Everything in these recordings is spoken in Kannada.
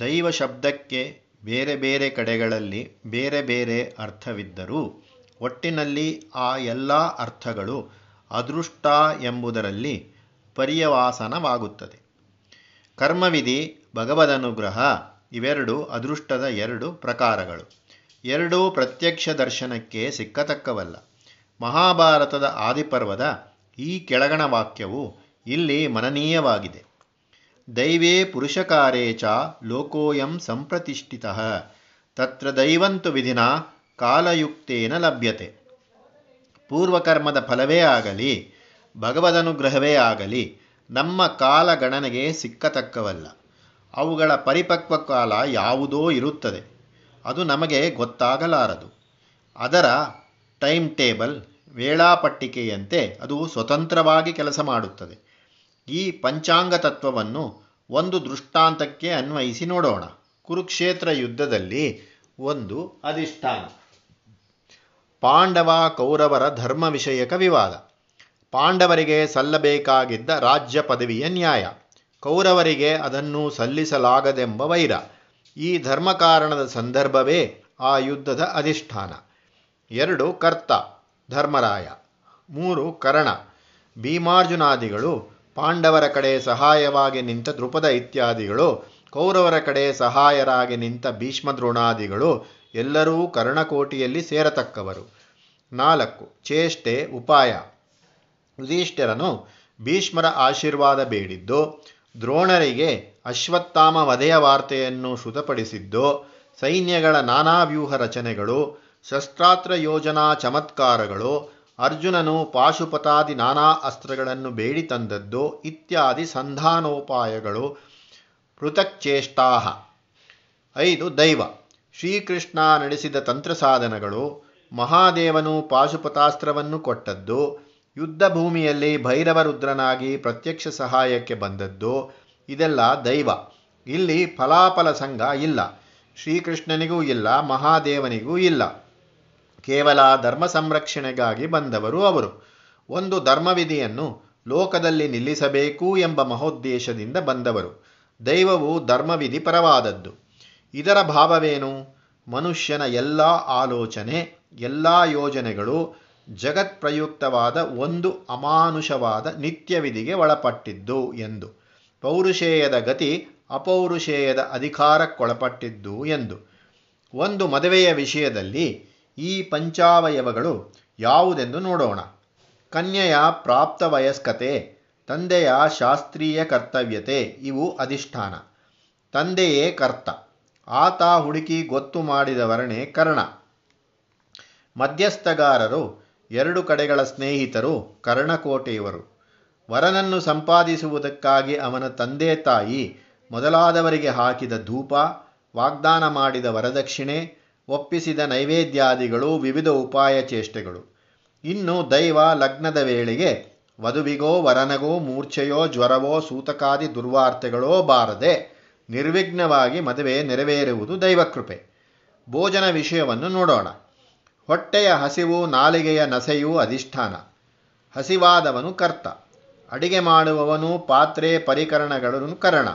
ದೈವ ಶಬ್ದಕ್ಕೆ ಬೇರೆ ಬೇರೆ ಕಡೆಗಳಲ್ಲಿ ಬೇರೆ ಬೇರೆ ಅರ್ಥವಿದ್ದರೂ ಒಟ್ಟಿನಲ್ಲಿ ಆ ಎಲ್ಲ ಅರ್ಥಗಳು ಅದೃಷ್ಟ ಎಂಬುದರಲ್ಲಿ ಪರ್ಯವಾಸನವಾಗುತ್ತದೆ. ಕರ್ಮವಿಧಿ, ಭಗವದನುಗ್ರಹ ಇವೆರಡು ಅದೃಷ್ಟದ ಎರಡು ಪ್ರಕಾರಗಳು. ಎರಡೂ ಪ್ರತ್ಯಕ್ಷ ದರ್ಶನಕ್ಕೆ ಸಿಕ್ಕತಕ್ಕವಲ್ಲ. ಮಹಾಭಾರತದ ಆದಿಪರ್ವದ ಈ ಕೆಳಗಣ ವಾಕ್ಯವು ಇಲ್ಲಿ ಮನನೀಯವಾಗಿದೆ. ದೈವೇ ಪುರುಷಕಾರೇ ಚ ಲೋಕೋಯಂ ಸಂಪ್ರತಿಷ್ಠಿತ. ತತ್ರ ದೈವಂತು ವಿಧಿನ ಕಾಲಯುಕ್ತೇನ ಲಭ್ಯತೆ. ಪೂರ್ವಕರ್ಮದ ಫಲವೇ ಆಗಲಿ, ಭಗವದನುಗ್ರಹವೇ ಆಗಲಿ, ನಮ್ಮ ಕಾಲಗಣನೆಗೆ ಸಿಕ್ಕತಕ್ಕವಲ್ಲ. ಅವುಗಳ ಪರಿಪಕ್ವ ಕಾಲ ಯಾವುದೋ ಇರುತ್ತದೆ. ಅದು ನಮಗೆ ಗೊತ್ತಾಗಲಾರದು. ಅದರ ಟೈಮ್ ಟೇಬಲ್, ವೇಳಾಪಟ್ಟಿಕೆಯಂತೆ ಅದು ಸ್ವತಂತ್ರವಾಗಿ ಕೆಲಸ ಮಾಡುತ್ತದೆ. ಈ ಪಂಚಾಂಗ ತತ್ವವನ್ನು ಒಂದು ದೃಷ್ಟಾಂತಕ್ಕೆ ಅನ್ವಯಿಸಿ ನೋಡೋಣ. ಕುರುಕ್ಷೇತ್ರ ಯುದ್ಧದಲ್ಲಿ ಒಂದು ಅಧಿಷ್ಠಾನ. ಪಾಂಡವ ಕೌರವರ ಧರ್ಮ ವಿಷಯಕ ವಿವಾದ. ಪಾಂಡವರಿಗೆ ಸಲ್ಲಬೇಕಾಗಿದ್ದ ರಾಜ್ಯ ಪದವಿಯ ನ್ಯಾಯ. ಕೌರವರಿಗೆ ಅದನ್ನು ಸಲ್ಲಿಸಲಾಗದೆಂಬ ವೈರ. ಈ ಧರ್ಮಕಾರಣದ ಸಂದರ್ಭವೇ ಆ ಯುದ್ಧದ ಅಧಿಷ್ಠಾನ. ಎರಡು ಕರ್ತ, ಧರ್ಮರಾಯ. ಮೂರು ಕರ್ಣ. ಭೀಮಾರ್ಜುನಾದಿಗಳು ಪಾಂಡವರ ಕಡೆ ಸಹಾಯವಾಗಿ ನಿಂತ ದೃಪದ ಇತ್ಯಾದಿಗಳು, ಕೌರವರ ಕಡೆ ಸಹಾಯರಾಗಿ ನಿಂತ ಭೀಷ್ಮ ದ್ರೋಣಾದಿಗಳು ಎಲ್ಲರೂ ಕರ್ಣಕೋಟಿಯಲ್ಲಿ ಸೇರತಕ್ಕವರು. ನಾಲ್ಕು, ಚೇಷ್ಟೆ, ಉಪಾಯ. ಯುಧಿಷ್ಠಿರನು ಭೀಷ್ಮರ ಆಶೀರ್ವಾದ ಬೇಡಿದ್ದು, ದ್ರೋಣರಿಗೆ ಅಶ್ವತ್ಥಾಮ ವಧೆಯ ವಾರ್ತೆಯನ್ನು ಶುತಪಡಿಸಿದ್ದು ಸೈನ್ಯಗಳ ನಾನಾ ವ್ಯೂಹ ರಚನೆಗಳು, ಶಸ್ತ್ರಾಸ್ತ್ರ ಯೋಜನಾ ಚಮತ್ಕಾರಗಳು ಅರ್ಜುನನು ಪಾಶುಪತಾದಿ ನಾನಾ ಅಸ್ತ್ರಗಳನ್ನು ಬೇಡಿ ತಂದದ್ದು ಇತ್ಯಾದಿ ಸಂಧಾನೋಪಾಯಗಳು ಪೃಥಕ್ಚೇಷ್ಟಾ ಐದು, ದೈವ. ಶ್ರೀಕೃಷ್ಣ ನಡೆಸಿದ ತಂತ್ರ ಸಾಧನಗಳು ಮಹಾದೇವನು ಪಾಶುಪತಾಸ್ತ್ರವನ್ನು ಕೊಟ್ಟದ್ದು ಯುದ್ಧ ಭೂಮಿಯಲ್ಲಿ ಭೈರವರುದ್ರನಾಗಿ ಪ್ರತ್ಯಕ್ಷ ಸಹಾಯಕ್ಕೆ ಬಂದದ್ದು ಇದೆಲ್ಲ ದೈವ. ಇಲ್ಲಿ ಫಲಾಫಲ ಸಂಘ ಇಲ್ಲ. ಶ್ರೀಕೃಷ್ಣನಿಗೂ ಇಲ್ಲ, ಮಹಾದೇವನಿಗೂ ಇಲ್ಲ. ಕೇವಲ ಧರ್ಮ ಸಂರಕ್ಷಣೆಗಾಗಿ ಬಂದವರು ಅವರು. ಒಂದು ಧರ್ಮವಿಧಿಯನ್ನು ಲೋಕದಲ್ಲಿ ನಿಲ್ಲಿಸಬೇಕು ಎಂಬ ಮಹೋದ್ದೇಶದಿಂದ ಬಂದವರು. ದೈವವು ಧರ್ಮವಿಧಿ ಪರವಾದದ್ದು. ಇದರ ಭಾವವೇನು? ಮನುಷ್ಯನ ಎಲ್ಲ ಆಲೋಚನೆ, ಎಲ್ಲ ಯೋಜನೆಗಳು ಜಗತ್ ಪ್ರಯುಕ್ತವಾದ ಒಂದು ಅಮಾನುಷವಾದ ನಿತ್ಯವಿಧಿಗೆ ಒಳಪಟ್ಟಿದ್ದು ಎಂದು. ಪೌರುಷೇಯದ ಗತಿ ಅಪೌರುಷೇಯದ ಅಧಿಕಾರಕ್ಕೊಳಪಟ್ಟಿದ್ದು ಎಂದು. ಒಂದು ಮದುವೆಯ ವಿಷಯದಲ್ಲಿ ಈ ಪಂಚಾವಯವಗಳು ಯಾವುದೆಂದು ನೋಡೋಣ. ಕನ್ಯೆಯ ಪ್ರಾಪ್ತ ವಯಸ್ಕತೆ ತಂದೆಯ ಶಾಸ್ತ್ರೀಯ ಕರ್ತವ್ಯತೆ, ಇವು ಅಧಿಷ್ಠಾನ. ತಂದೆಯೇ ಕರ್ತ, ಆತ ಹುಡುಕಿ ಗೊತ್ತು ಮಾಡಿದವರನೇ ಕರ್ಣ. ಮಧ್ಯಸ್ಥಗಾರರು, ಎರಡು ಕಡೆಗಳ ಸ್ನೇಹಿತರು, ಕರ್ಣಕೋಟೆಯವರು. ವರನನ್ನು ಸಂಪಾದಿಸುವುದಕ್ಕಾಗಿ ಅವನ ತಂದೆ ತಾಯಿ ಮೊದಲಾದವರಿಗೆ ಹಾಕಿದ ಧೂಪ, ವಾಗ್ದಾನ ಮಾಡಿದ ವರದಕ್ಷಿಣೆ ಒಪ್ಪಿಸಿದ ನೈವೇದ್ಯಾದಿಗಳು ವಿವಿಧ ಉಪಾಯ ಚೇಷ್ಟೆಗಳು ಇನ್ನು ದೈವ ಲಗ್ನದ ವೇಳೆಗೆ ವಧುವಿಗೋ ವರನಗೋ ಮೂರ್ಛೆಯೋ ಜ್ವರವೋ ಸೂತಕಾದಿ ದುರ್ವಾರ್ತೆಗಳೋ ಬಾರದೆ ನಿರ್ವಿಘ್ನವಾಗಿ ಮದುವೆ ನೆರವೇರುವುದು ದೈವಕೃಪೆ. ಭೋಜನ ವಿಷಯವನ್ನು ನೋಡೋಣ. ಹೊಟ್ಟೆಯ ಹಸಿವು, ನಾಲಿಗೆಯ ನಸೆಯು ಅಧಿಷ್ಠಾನ. ಹಸಿವಾದವನು ಕರ್ತ. ಅಡಿಗೆ ಮಾಡುವವನು ಪಾತ್ರೆ, ಪರಿಕರಣಗಳನ್ನು ಕರಣ.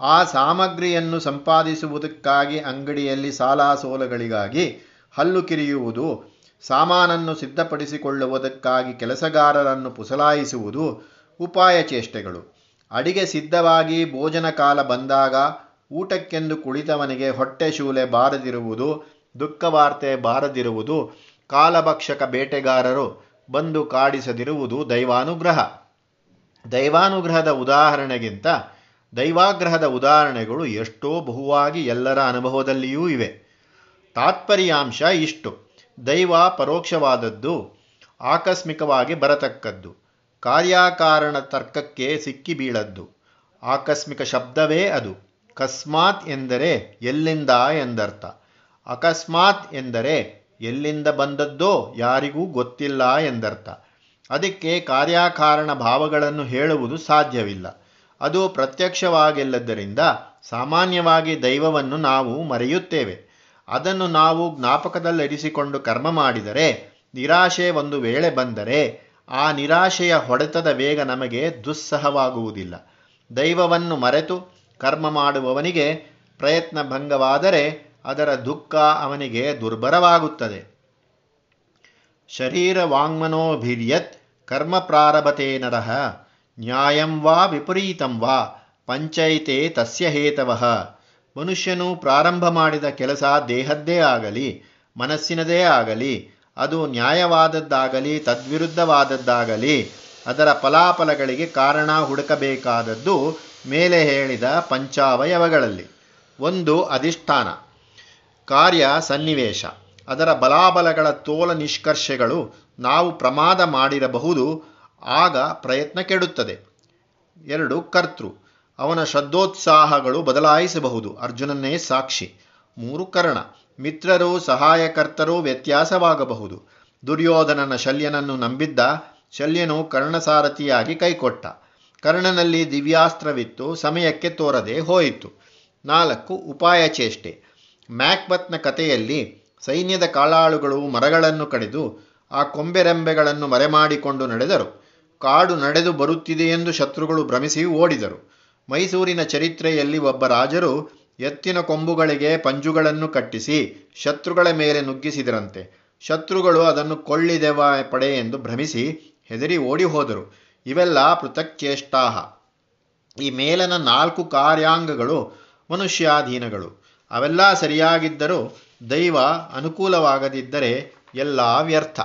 ಆ ಸಾಮಗ್ರಿಯನ್ನು ಸಂಪಾದಿಸುವುದಕ್ಕಾಗಿ ಅಂಗಡಿಯಲ್ಲಿ ಸಾಲ ಸೋಲಗಳಿಗಾಗಿ ಹಲ್ಲು ಕಿರಿಯುವುದು, ಸಾಮಾನನ್ನು ಸಿದ್ಧಪಡಿಸಿಕೊಳ್ಳುವುದಕ್ಕಾಗಿ ಕೆಲಸಗಾರರನ್ನು ಪುಸಲಾಯಿಸುವುದು ಉಪಾಯ ಚೇಷ್ಟೆಗಳು. ಅಡಿಗೆ ಸಿದ್ಧವಾಗಿ ಭೋಜನ ಕಾಲ ಬಂದಾಗ ಊಟಕ್ಕೆಂದು ಕುಳಿತವನಿಗೆ ಹೊಟ್ಟೆ ಶೂಲೆ ಬಾರದಿರುವುದು ದುಃಖವಾರ್ತೆ ಬಾರದಿರುವುದು, ಕಾಲಭಕ್ಷಕ ಬೇಟೆಗಾರರು ಬಂದು ಕಾಡಿಸದಿರುವುದು ದೈವಾನುಗ್ರಹ. ದೈವಾನುಗ್ರಹದ ಉದಾಹರಣೆಗಿಂತ ದೈವಾಗ್ರಹದ ಉದಾಹರಣೆಗಳು ಎಷ್ಟೋ ಬಹುವಾಗಿ ಎಲ್ಲರ ಅನುಭವದಲ್ಲಿಯೂ ಇವೆ. ತಾತ್ಪರ್ಯಾಂಶ ಇಷ್ಟು. ದೈವ ಪರೋಕ್ಷವಾದದ್ದು, ಆಕಸ್ಮಿಕವಾಗಿ ಬರತಕ್ಕದ್ದು. ಕಾರ್ಯಕಾರಣ ತರ್ಕಕ್ಕೆ ಸಿಕ್ಕಿ ಬೀಳದ್ದು. ಆಕಸ್ಮಿಕ ಶಬ್ದವೇ ಅದು. ಕಸ್ಮಾತ್ ಎಂದರೆ ಎಲ್ಲಿಂದ ಎಂದರ್ಥ. ಅಕಸ್ಮಾತ್ ಎಂದರೆ ಎಲ್ಲಿಂದ ಬಂದದ್ದೋ ಯಾರಿಗೂ ಗೊತ್ತಿಲ್ಲ ಎಂದರ್ಥ. ಅದಕ್ಕೆ ಕಾರ್ಯಕಾರಣ ಭಾವಗಳನ್ನು ಹೇಳುವುದು ಸಾಧ್ಯವಿಲ್ಲ. ಅದು ಪ್ರತ್ಯಕ್ಷವಾಗಿಲ್ಲದ್ದರಿಂದ ಸಾಮಾನ್ಯವಾಗಿ ದೈವವನ್ನು ನಾವು ಮರೆಯುತ್ತೇವೆ. ಅದನ್ನು ನಾವು ಜ್ಞಾಪಕದಲ್ಲಿರಿಸಿಕೊಂಡು ಕರ್ಮ ಮಾಡಿದರೆ, ನಿರಾಶೆ ಒಂದು ವೇಳೆ ಬಂದರೆ, ಆ ನಿರಾಶೆಯ ಹೊಡೆತದ ವೇಗ ನಮಗೆ ದುಸ್ಸಹವಾಗುವುದಿಲ್ಲ. ದೈವವನ್ನು ಮರೆತು ಕರ್ಮ ಮಾಡುವವನಿಗೆ ಪ್ರಯತ್ನ ಭಂಗವಾದರೆ ಅದರ ದುಃಖ ಅವನಿಗೆ ದುರ್ಬರವಾಗುತ್ತದೆ ಶರೀರ ವಾಂಗ್ಮನೋಭಿರ್ಯತ್ ಕರ್ಮ ಪ್ರಾರಭತೆ ನರಃ. ನ್ಯಾಯಂ ವಾ ವಿಪರೀತಂ ವಾ ಪಂಚೈತೆ ತಸ್ಯ ಹೇತವಃ. ಮನುಷ್ಯನು ಪ್ರಾರಂಭ ಮಾಡಿದ ಕೆಲಸ ದೇಹದ್ದೇ ಆಗಲಿ, ಮನಸ್ಸಿನದೇ ಆಗಲಿ, ಅದು ನ್ಯಾಯವಾದದ್ದಾಗಲಿ, ತದ್ವಿರುದ್ಧವಾದದ್ದಾಗಲಿ, ಅದರ ಫಲಾಫಲಗಳಿಗೆ ಕಾರಣ ಹುಡುಕಬೇಕಾದದ್ದು ಮೇಲೆ ಹೇಳಿದ ಪಂಚಾವಯವಗಳಲ್ಲಿ. ಒಂದು ಅಧಿಷ್ಠಾನ. ಕಾರ್ಯ ಸನ್ನಿವೇಶ. ಅದರ ಬಲಾಬಲಗಳ ತೋಲ ನಿಷ್ಕರ್ಷೆಗಳು ನಾವು ಪ್ರಮಾದ ಮಾಡಿರಬಹುದು ಆಗ ಪ್ರಯತ್ನ ಕೆಡುತ್ತದೆ. ಎರಡು, ಕರ್ತೃ. ಅವನ ಶ್ರದ್ಧೋತ್ಸಾಹಗಳು ಬದಲಾಯಿಸಬಹುದು. ಅರ್ಜುನನ್ನೇ ಸಾಕ್ಷಿ. ಮೂರು, ಕರ್ಣ. ಮಿತ್ರರು, ಸಹಾಯಕರ್ತರು ವ್ಯತ್ಯಾಸವಾಗಬಹುದು. ದುರ್ಯೋಧನನ ಶಲ್ಯನನ್ನು ನಂಬಿದ್ದ ಶಲ್ಯನು ಕರ್ಣಸಾರಥಿಯಾಗಿ ಕೈಕೊಟ್ಟ. ಕರ್ಣನಲ್ಲಿ ದಿವ್ಯಾಸ್ತ್ರವಿತ್ತು, ಸಮಯಕ್ಕೆ ತೋರದೆ ಹೋಯಿತು. ನಾಲ್ಕು, ಉಪಾಯ ಚೇಷ್ಟೆ. ಮ್ಯಾಕ್ಬತ್ನ ಕಥೆಯಲ್ಲಿ ಸೈನ್ಯದ ಕಾಳಾಳುಗಳು ಮರಗಳನ್ನು ಕಡಿದು ಆ ಕೊಂಬೆರೆಂಬೆಗಳನ್ನು ಮರೆಮಾಡಿಕೊಂಡು ನಡೆದರು. ಕಾಡು ನಡೆದು ಬರುತ್ತಿದೆ ಎಂದು ಶತ್ರುಗಳು ಭ್ರಮಿಸಿ ಓಡಿದರು. ಮೈಸೂರಿನ ಚರಿತ್ರೆಯಲ್ಲಿ ಒಬ್ಬ ರಾಜರು ಎತ್ತಿನ ಕೊಂಬುಗಳಿಗೆ ಪಂಜುಗಳನ್ನು ಕಟ್ಟಿಸಿ ಶತ್ರುಗಳ ಮೇಲೆ ನುಗ್ಗಿಸಿದರಂತೆ. ಶತ್ರುಗಳು ಅದನ್ನು ಕೊಳ್ಳಿದೆವ ಪಡೆ ಎಂದು ಭ್ರಮಿಸಿ ಹೆದರಿ ಓಡಿ ಹೋದರು. ಇವೆಲ್ಲ ಪೃಥಕ್ಚೇಷ್ಟಾಹ. ಈ ಮೇಲನ ನಾಲ್ಕು ಕಾರ್ಯಾಂಗಗಳು ಮನುಷ್ಯಾಧೀನಗಳು. ಅವೆಲ್ಲ ಸರಿಯಾಗಿದ್ದರೂ ದೈವ ಅನುಕೂಲವಾಗದಿದ್ದರೆ ಎಲ್ಲ ವ್ಯರ್ಥ.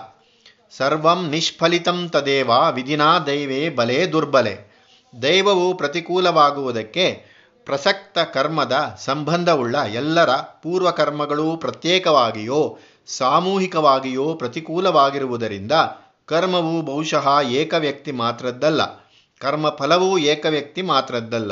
ಸರ್ವಂ ನಿಷ್ಫಲಿತಂ ತದೇವ ವಿಧಿನಾ ದೈವೇ ಬಲೆ ದುರ್ಬಲೆ. ದೈವವು ಪ್ರತಿಕೂಲವಾಗುವುದಕ್ಕೆ ಪ್ರಸಕ್ತ ಕರ್ಮದ ಸಂಬಂಧವುಳ್ಳ ಎಲ್ಲರ ಪೂರ್ವಕರ್ಮಗಳೂ ಪ್ರತ್ಯೇಕವಾಗಿಯೋ, ಸಾಮೂಹಿಕವಾಗಿಯೋ ಪ್ರತಿಕೂಲವಾಗಿರುವುದರಿಂದ ಕರ್ಮವು ಬಹುಶಃ ಏಕವ್ಯಕ್ತಿ ಮಾತ್ರದ್ದಲ್ಲ. ಕರ್ಮಫಲವೂ ಏಕವ್ಯಕ್ತಿ ಮಾತ್ರದ್ದಲ್ಲ.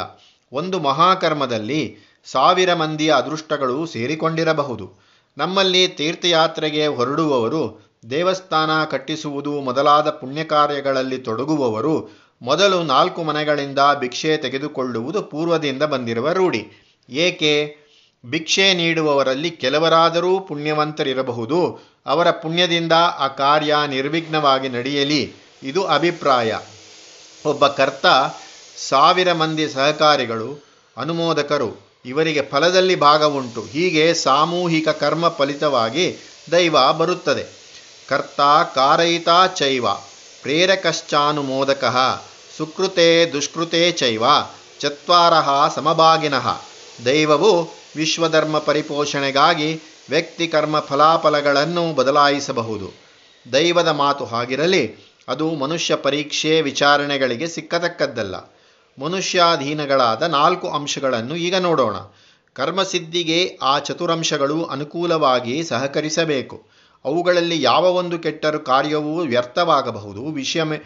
ಒಂದು ಮಹಾಕರ್ಮದಲ್ಲಿ ಸಾವಿರ ಮಂದಿಯ ಅದೃಷ್ಟಗಳು ಸೇರಿಕೊಂಡಿರಬಹುದು. ನಮ್ಮಲ್ಲಿ ತೀರ್ಥಯಾತ್ರೆಗೆ ಹೊರಡುವವರು ದೇವಸ್ಥಾನ ಕಟ್ಟಿಸುವುದು ಮೊದಲಾದ ಪುಣ್ಯಕಾರ್ಯಗಳಲ್ಲಿ ತೊಡಗುವವರು ಮೊದಲು ನಾಲ್ಕು ಮನೆಗಳಿಂದ ಭಿಕ್ಷೆ ತೆಗೆದುಕೊಳ್ಳುವುದು ಪೂರ್ವದಿಂದ ಬಂದಿರುವ ರೂಢಿ. ಏಕೆ? ಭಿಕ್ಷೆ ನೀಡುವವರಲ್ಲಿ ಕೆಲವರಾದರೂ ಪುಣ್ಯವಂತರಿರಬಹುದು. ಅವರ ಪುಣ್ಯದಿಂದ ಆ ಕಾರ್ಯ ನಿರ್ವಿಘ್ನವಾಗಿ ನಡೆಯಲಿ. ಇದು ಅಭಿಪ್ರಾಯ. ಒಬ್ಬ ಕರ್ತ, ಸಾವಿರ ಮಂದಿ ಸಹಕಾರಿಗಳು, ಅನುಮೋದಕರು, ಇವರಿಗೆ ಫಲದಲ್ಲಿ ಭಾಗವುಂಟು. ಹೀಗೆ ಸಾಮೂಹಿಕ ಕರ್ಮ ಫಲಿತವಾಗಿ ದೈವ ಬರುತ್ತದೆ. ಕರ್ತ ಕಾರಯಿತ ಚೈವ, ಪ್ರೇರಕಶ್ಚಾನುಮೋದಕ, ಸುಕೃತೆ ದುಷ್ಕೃತೆ ಚೈವ ಚತ್ವಾರಹ ಸಮಭಾಗಿನಃ. ದೈವವು ವಿಶ್ವಧರ್ಮ ಪರಿಪೋಷಣೆಗಾಗಿ ವ್ಯಕ್ತಿ ಕರ್ಮ ಫಲಾಫಲಗಳನ್ನು ಬದಲಾಯಿಸಬಹುದು. ದೈವದ ಮಾತು ಹಾಗಿರಲಿ, ಅದು ಮನುಷ್ಯ ಪರೀಕ್ಷೆ ವಿಚಾರಣೆಗಳಿಗೆ ಸಿಕ್ಕತಕ್ಕದ್ದಲ್ಲ. ಮನುಷ್ಯಾಧೀನಗಳಾದ ನಾಲ್ಕು ಅಂಶಗಳನ್ನು ಈಗ ನೋಡೋಣ. ಕರ್ಮಸಿದ್ಧಿಗೆ ಆ ಚತುರಂಶಗಳು ಅನುಕೂಲವಾಗಿ ಸಹಕರಿಸಬೇಕು. ಅವುಗಳಲ್ಲಿ ಯಾವ ಒಂದು ಕೆಟ್ಟರು ಕಾರ್ಯವೂ ವ್ಯರ್ಥವಾಗಬಹುದು. ವಿಷಮೆ,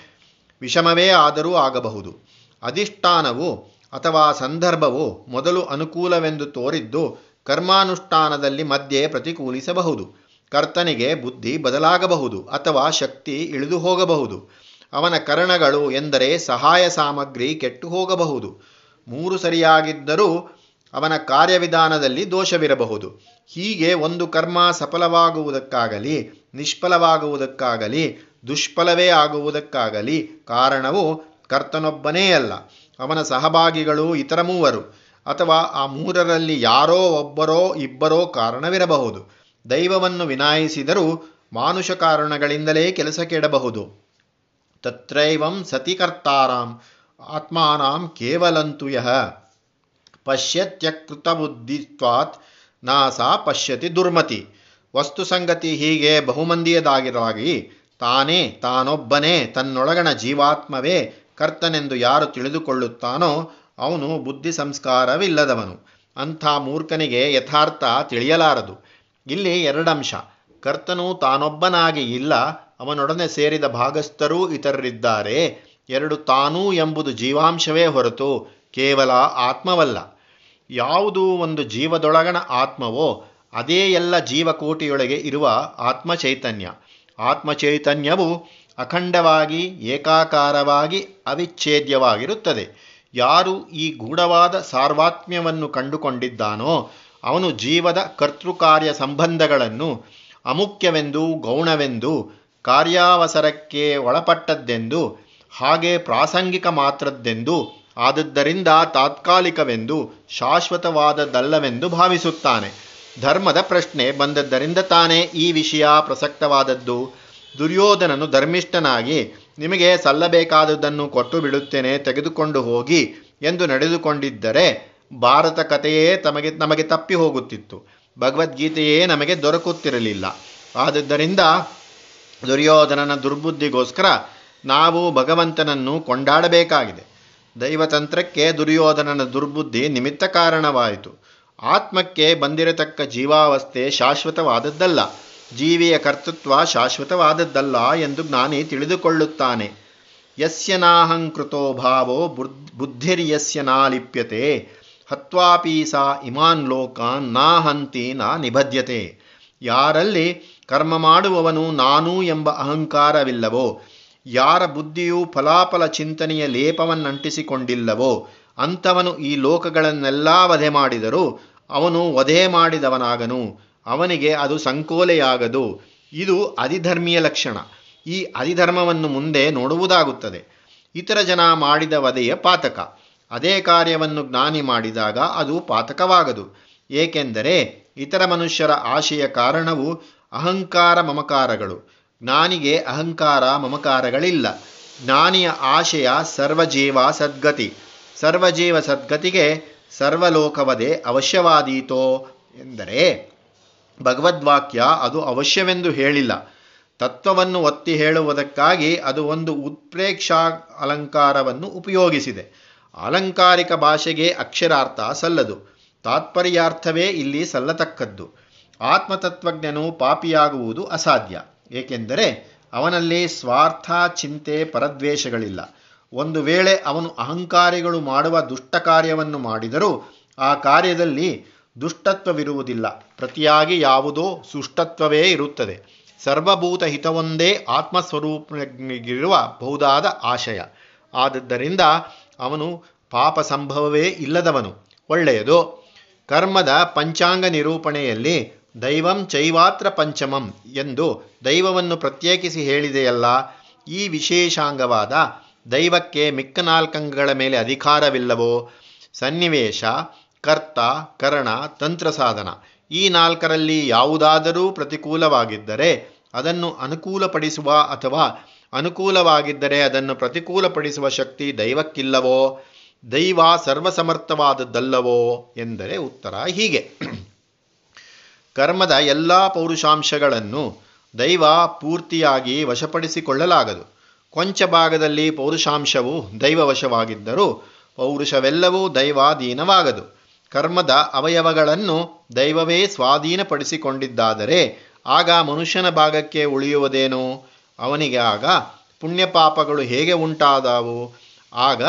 ವಿಷಮವೇ ಆದರೂ ಆಗಬಹುದು. ಅಧಿಷ್ಠಾನವು ಅಥವಾ ಸಂದರ್ಭವು ಮೊದಲು ಅನುಕೂಲವೆಂದು ತೋರಿದ್ದು ಕರ್ಮಾನುಷ್ಠಾನದಲ್ಲಿ ಮಧ್ಯೆ ಪ್ರತಿಕೂಲಿಸಬಹುದು. ಕರ್ತನಿಗೆ ಬುದ್ಧಿ ಬದಲಾಗಬಹುದು ಅಥವಾ ಶಕ್ತಿ ಇಳಿದು ಹೋಗಬಹುದು. ಅವನ ಕರಣಗಳು ಎಂದರೆ ಸಹಾಯ ಸಾಮಗ್ರಿ ಕೆಟ್ಟು ಹೋಗಬಹುದು. ಮೂರು ಸರಿಯಾಗಿದ್ದರೂ ಅವನ ಕಾರ್ಯವಿಧಾನದಲ್ಲಿ ದೋಷವಿರಬಹುದು. ಹೀಗೆ ಒಂದು ಕರ್ಮ ಸಫಲವಾಗುವುದಕ್ಕಾಗಲಿ, ನಿಷ್ಫಲವಾಗುವುದಕ್ಕಾಗಲಿ, ದುಷ್ಫಲವೇ ಆಗುವುದಕ್ಕಾಗಲಿ ಕಾರಣವು ಕರ್ತನೊಬ್ಬನೇ ಅಲ್ಲ. ಅವನ ಸಹಭಾಗಿಗಳು ಇತರ ಮೂವರು ಅಥವಾ ಆ ಮೂರರಲ್ಲಿ ಯಾರೋ ಒಬ್ಬರೋ ಇಬ್ಬರೋ ಕಾರಣವಿರಬಹುದು. ದೈವವನ್ನು ವಿನಾಯಿಸಿದರೂ ಮಾನುಷ ಕಾರಣಗಳಿಂದಲೇ ಕೆಲಸ ಕೆಡಬಹುದು. ತತ್ರೈವಂ ಸತಿ ಕರ್ತಾರಾಂ, ಆತ್ಮಾನಾಂ ಕೇವಲಂತು ಯಹ ಪಶ್ಯತ್ಯಕೃತಬುದ್ಧಿತ್ವಾತ್ ನಾಸಾ ಪಶ್ಯತಿ ದುರ್ಮತಿ. ವಸ್ತು ಸಂಗತಿ ಹೀಗೆ ಬಹುಮಂದಿಯದಾಗಿರಾಗಿ ತಾನೇ ತಾನೊಬ್ಬನೇ ತನ್ನೊಳಗಣ ಜೀವಾತ್ಮವೇ ಕರ್ತನೆಂದು ಯಾರು ತಿಳಿದುಕೊಳ್ಳುತ್ತಾನೋ ಅವನು ಬುದ್ಧಿ ಸಂಸ್ಕಾರವಿಲ್ಲದವನು. ಅಂಥ ಮೂರ್ಖನಿಗೆ ಯಥಾರ್ಥ ತಿಳಿಯಲಾರದು. ಇಲ್ಲಿ ಎರಡಂಶ. ಕರ್ತನು ತಾನೊಬ್ಬನಾಗಿ ಇಲ್ಲ, ಅವನೊಡನೆ ಸೇರಿದ ಭಾಗಸ್ಥರೂ ಇತರರಿದ್ದಾರೆ. ಎರಡು ತಾನೂ ಎಂಬುದು ಜೀವಾಂಶವೇ ಹೊರತು ಕೇವಲ ಆತ್ಮವಲ್ಲ. ಯಾವುದು ಒಂದು ಜೀವದೊಳಗಣ ಆತ್ಮವೋ, ಅದೇ ಎಲ್ಲ ಜೀವಕೋಟಿಯೊಳಗೆ ಇರುವ ಆತ್ಮ ಚೈತನ್ಯ ಆತ್ಮ ಚೈತನ್ಯವು ಅಖಂಡವಾಗಿ, ಏಕಾಕಾರವಾಗಿ, ಅವಿಚ್ಛೇದ್ಯವಾಗಿರುತ್ತದೆ. ಯಾರು ಈ ಗೂಢವಾದ ಸಾರ್ವಾತ್ಮ್ಯವನ್ನು ಕಂಡುಕೊಂಡಿದ್ದಾನೋ, ಅವನು ಜೀವದ ಕರ್ತೃಕಾರ್ಯ ಸಂಬಂಧಗಳನ್ನು ಅಮುಖ್ಯವೆಂದು, ಗೌಣವೆಂದು, ಕಾರ್ಯಾವಸರಕ್ಕೆ ಒಳಪಟ್ಟದ್ದೆಂದು, ಹಾಗೆ ಪ್ರಾಸಂಗಿಕ ಮಾತ್ರದ್ದೆಂದು ಆದದ್ದರಿಂದ ತಾತ್ಕಾಲಿಕವೆಂದು ಶಾಶ್ವತವಾದದ್ದಲ್ಲವೆಂದು ಭಾವಿಸುತ್ತಾನೆ. ಧರ್ಮದ ಪ್ರಶ್ನೆ ಬಂದದ್ದರಿಂದ ತಾನೇ ಈ ವಿಷಯ ಪ್ರಸಕ್ತವಾದದ್ದು. ದುರ್ಯೋಧನನು ಧರ್ಮಿಷ್ಠನಾಗಿ, ನಿಮಗೆ ಸಲ್ಲಬೇಕಾದುದನ್ನು ಕೊಟ್ಟು ಬಿಡುತ್ತೇನೆ, ತೆಗೆದುಕೊಂಡು ಹೋಗಿ ಎಂದು ನಡೆದುಕೊಂಡಿದ್ದರೆ ಭಾರತ ಕಥೆಯೇ ತಮಗೆ, ನಮಗೆ ತಪ್ಪಿ ಹೋಗುತ್ತಿತ್ತು. ಭಗವದ್ಗೀತೆಯೇ ನಮಗೆ ದೊರಕುತ್ತಿರಲಿಲ್ಲ. ಆದದ್ದರಿಂದ ದುರ್ಯೋಧನನ ದುರ್ಬುದ್ಧಿಗೋಸ್ಕರ ನಾವು ಭಗವಂತನನ್ನು ಕೊಂಡಾಡಬೇಕಾಗಿದೆ. ದೈವತಂತ್ರಕ್ಕೆ ದುರ್ಯೋಧನನ ದುರ್ಬುದ್ಧಿ ನಿಮಿತ್ತ ಕಾರಣವಾಯಿತು. ಆತ್ಮಕ್ಕೆ ಬಂದಿರತಕ್ಕ ಜೀವಾವಸ್ಥೆ ಶಾಶ್ವತವಾದದ್ದಲ್ಲ. ಜೀವಿಯ ಕರ್ತೃತ್ವ ಶಾಶ್ವತವಾದದ್ದಲ್ಲ ಎಂದು ಜ್ಞಾನಿ ತಿಳಿದುಕೊಳ್ಳುತ್ತಾನೆ. ಯಸ್ಯ ನಾಹಂಕೃತೋ ಭಾವೋ ಬುದ್ಧಿರ್ಯಸ್ಯ ನಾಲಿಪ್ಯತೆ. ಹತ್ವಾಪಿ ಸಾ ಇಮಾನ್ ಲೋಕಾನ್ ನಾ ಹಂತಿ ನಾ ನಿಬದ್ಯತೆ ಯಾರಲ್ಲಿ ಕರ್ಮ ಮಾಡುವವನು ನಾನು ಎಂಬ ಅಹಂಕಾರವಿಲ್ಲವೋ ಯಾರ ಬುದ್ಧಿಯು ಫಲಾಫಲ ಚಿಂತನೆಯ ಲೇಪವನ್ನಂಟಿಸಿಕೊಂಡಿಲ್ಲವೋ, ಅಂಥವನು ಈ ಲೋಕಗಳನ್ನೆಲ್ಲ ವಧೆ ಮಾಡಿದರೂ ಅವನು ವಧೆ ಮಾಡಿದವನಾಗನು. ಅವನಿಗೆ ಅದು ಸಂಕೋಲೆಯಾಗದು. ಇದು ಅಧಿಧರ್ಮೀಯ ಲಕ್ಷಣ. ಈ ಅಧಿಧರ್ಮವನ್ನು ಮುಂದೆ ನೋಡುವುದಾಗುತ್ತದೆ. ಇತರ ಜನ ಮಾಡಿದ ವಧೆಯ ಪಾತಕ. ಅದೇ ಕಾರ್ಯವನ್ನು ಜ್ಞಾನಿ ಮಾಡಿದಾಗ ಅದು ಪಾತಕವಾಗದು. ಏಕೆಂದರೆ ಇತರ ಮನುಷ್ಯರ ಆಶೆಯ ಕಾರಣವು ಅಹಂಕಾರ ಮಮಕಾರಗಳು. ಜ್ಞಾನಿಗೆ ಅಹಂಕಾರ ಮಮಕಾರಗಳಿಲ್ಲ. ಜ್ಞಾನಿಯ ಆಶಯ ಸರ್ವಜೀವ ಸದ್ಗತಿ. ಸರ್ವಜೀವ ಸದ್ಗತಿಗೆ ಸರ್ವಲೋಕವದೇ ಅವಶ್ಯವಾದೀತೋ ಎಂದರೆ, ಭಗವದ್ವಾಕ್ಯ ಅದು ಅವಶ್ಯವೆಂದು ಹೇಳಿಲ್ಲ. ತತ್ವವನ್ನು ಒತ್ತಿ ಹೇಳುವುದಕ್ಕಾಗಿ ಅದು ಒಂದು ಉತ್ಪ್ರೇಕ್ಷಾ ಅಲಂಕಾರವನ್ನು ಉಪಯೋಗಿಸಿದೆ. ಅಲಂಕಾರಿಕ ಭಾಷೆಗೆ ಅಕ್ಷರಾರ್ಥ ಸಲ್ಲದು. ತಾತ್ಪರ್ಯಾರ್ಥವೇ ಇಲ್ಲಿ ಸಲ್ಲತಕ್ಕದ್ದು. ಆತ್ಮತತ್ವಜ್ಞನು ಪಾಪಿಯಾಗುವುದು ಅಸಾಧ್ಯ. ಏಕೆಂದರೆ ಅವನಲ್ಲಿ ಸ್ವಾರ್ಥ, ಚಿಂತೆ, ಪರದ್ವೇಷಗಳಿಲ್ಲ. ಒಂದು ವೇಳೆ ಅವನು ಅಹಂಕಾರಿಗಳು ಮಾಡುವ ದುಷ್ಟ ಕಾರ್ಯವನ್ನು ಮಾಡಿದರೂ ಆ ಕಾರ್ಯದಲ್ಲಿ ದುಷ್ಟತ್ವವಿರುವುದಿಲ್ಲ. ಪ್ರತಿಯಾಗಿ ಯಾವುದೋ ಸುಷ್ಟತ್ವವೇ ಇರುತ್ತದೆ. ಸರ್ವಭೂತ ಹಿತವೊಂದೇ ಆತ್ಮಸ್ವರೂಪಿರುವ ಬಹುದಾದ ಆಶಯ. ಆದದ್ದರಿಂದ ಅವನು ಪಾಪ ಸಂಭವವೇ ಇಲ್ಲದವನು. ಒಳ್ಳೆಯದು. ಕರ್ಮದ ಪಂಚಾಂಗ ನಿರೂಪಣೆಯಲ್ಲಿ ದೈವಂ ಚೈವಾತ್ರ ಪಂಚಮಂ ಎಂದು ದೈವವನ್ನು ಪ್ರತ್ಯೇಕಿಸಿ ಹೇಳಿದೆಯಲ್ಲ, ಈ ವಿಶೇಷಾಂಗವಾದ ದೈವಕ್ಕೆ ಮಿಕ್ಕ ನಾಲ್ಕಂಗಗಳ ಮೇಲೆ ಅಧಿಕಾರವಿಲ್ಲವೋ? ಸನ್ನಿವೇಶ, ಕರ್ತ, ಕರಣ, ತಂತ್ರ ಸಾಧನ. ಈ ನಾಲ್ಕರಲ್ಲಿ ಯಾವುದಾದರೂ ಪ್ರತಿಕೂಲವಾಗಿದ್ದರೆ ಅದನ್ನು ಅನುಕೂಲಪಡಿಸುವ ಅಥವಾ ಅನುಕೂಲವಾಗಿದ್ದರೆ ಅದನ್ನು ಪ್ರತಿಕೂಲಪಡಿಸುವ ಶಕ್ತಿ ದೈವಕ್ಕಿಲ್ಲವೋ? ದೈವ ಸರ್ವಸಮರ್ಥವಾದದ್ದಲ್ಲವೋ? ಎಂದರೆ ಉತ್ತರ ಹೀಗೆ. ಕರ್ಮದ ಎಲ್ಲ ಪೌರುಷಾಂಶಗಳನ್ನು ದೈವ ಪೂರ್ತಿಯಾಗಿ ವಶಪಡಿಸಿಕೊಳ್ಳಲಾಗದು. ಕೊಂಚ ಭಾಗದಲ್ಲಿ ಪೌರುಷಾಂಶವು ದೈವವಶವಾಗಿದ್ದರೂ ಪೌರುಷವೆಲ್ಲವೂ ದೈವಾಧೀನವಾಗದು. ಕರ್ಮದ ಅವಯವಗಳನ್ನು ದೈವವೇ ಸ್ವಾಧೀನಪಡಿಸಿಕೊಂಡಿದ್ದಾದರೆ ಆಗ ಮನುಷ್ಯನ ಭಾಗಕ್ಕೆ ಉಳಿಯುವುದೇನು? ಅವನಿಗೆ ಆಗ ಪುಣ್ಯಪಾಪಗಳು ಹೇಗೆ ಉಂಟಾದವು? ಆಗ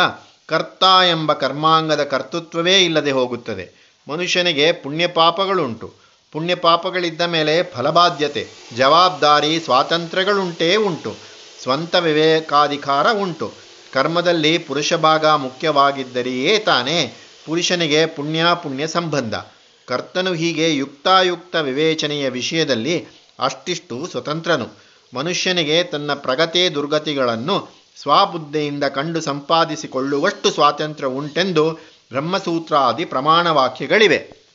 ಕರ್ತ ಎಂಬ ಕರ್ಮಾಂಗದ ಕರ್ತೃತ್ವವೇ ಇಲ್ಲದೆ ಹೋಗುತ್ತದೆ. ಮನುಷ್ಯನಿಗೆ ಪುಣ್ಯಪಾಪಗಳುಂಟು. ಪುಣ್ಯಪಾಪಗಳಿದ್ದ ಮೇಲೆ ಫಲಬಾಧ್ಯತೆ ಜವಾಬ್ದಾರಿ, ಸ್ವಾತಂತ್ರ್ಯಗಳುಂಟೇ ಉಂಟು. ಸ್ವಂತ ವಿವೇಕಾಧಿಕಾರ ಉಂಟು. ಕರ್ಮದಲ್ಲಿ ಪುರುಷ ಭಾಗ ಮುಖ್ಯವಾಗಿದ್ದರೆಯೇ ತಾನೇ ಪುರುಷನಿಗೆ ಪುಣ್ಯ ಪುಣ್ಯ ಸಂಬಂಧ. ಕರ್ತನು ಹೀಗೆ ಯುಕ್ತಾಯುಕ್ತ ವಿವೇಚನೆಯ ವಿಷಯದಲ್ಲಿ ಅಷ್ಟಿಷ್ಟು ಸ್ವತಂತ್ರನು. ಮನುಷ್ಯನಿಗೆ ತನ್ನ ಪ್ರಗತಿ ದುರ್ಗತಿಗಳನ್ನು ಸ್ವಬುದ್ಧಿಯಿಂದ ಕಂಡು ಸಂಪಾದಿಸಿಕೊಳ್ಳುವಷ್ಟು ಸ್ವಾತಂತ್ರ್ಯ ಉಂಟೆಂದು ಬ್ರಹ್ಮಸೂತ್ರಾದಿ ಪ್ರಮಾಣ ವಾಕ್ಯಗಳಿವೆ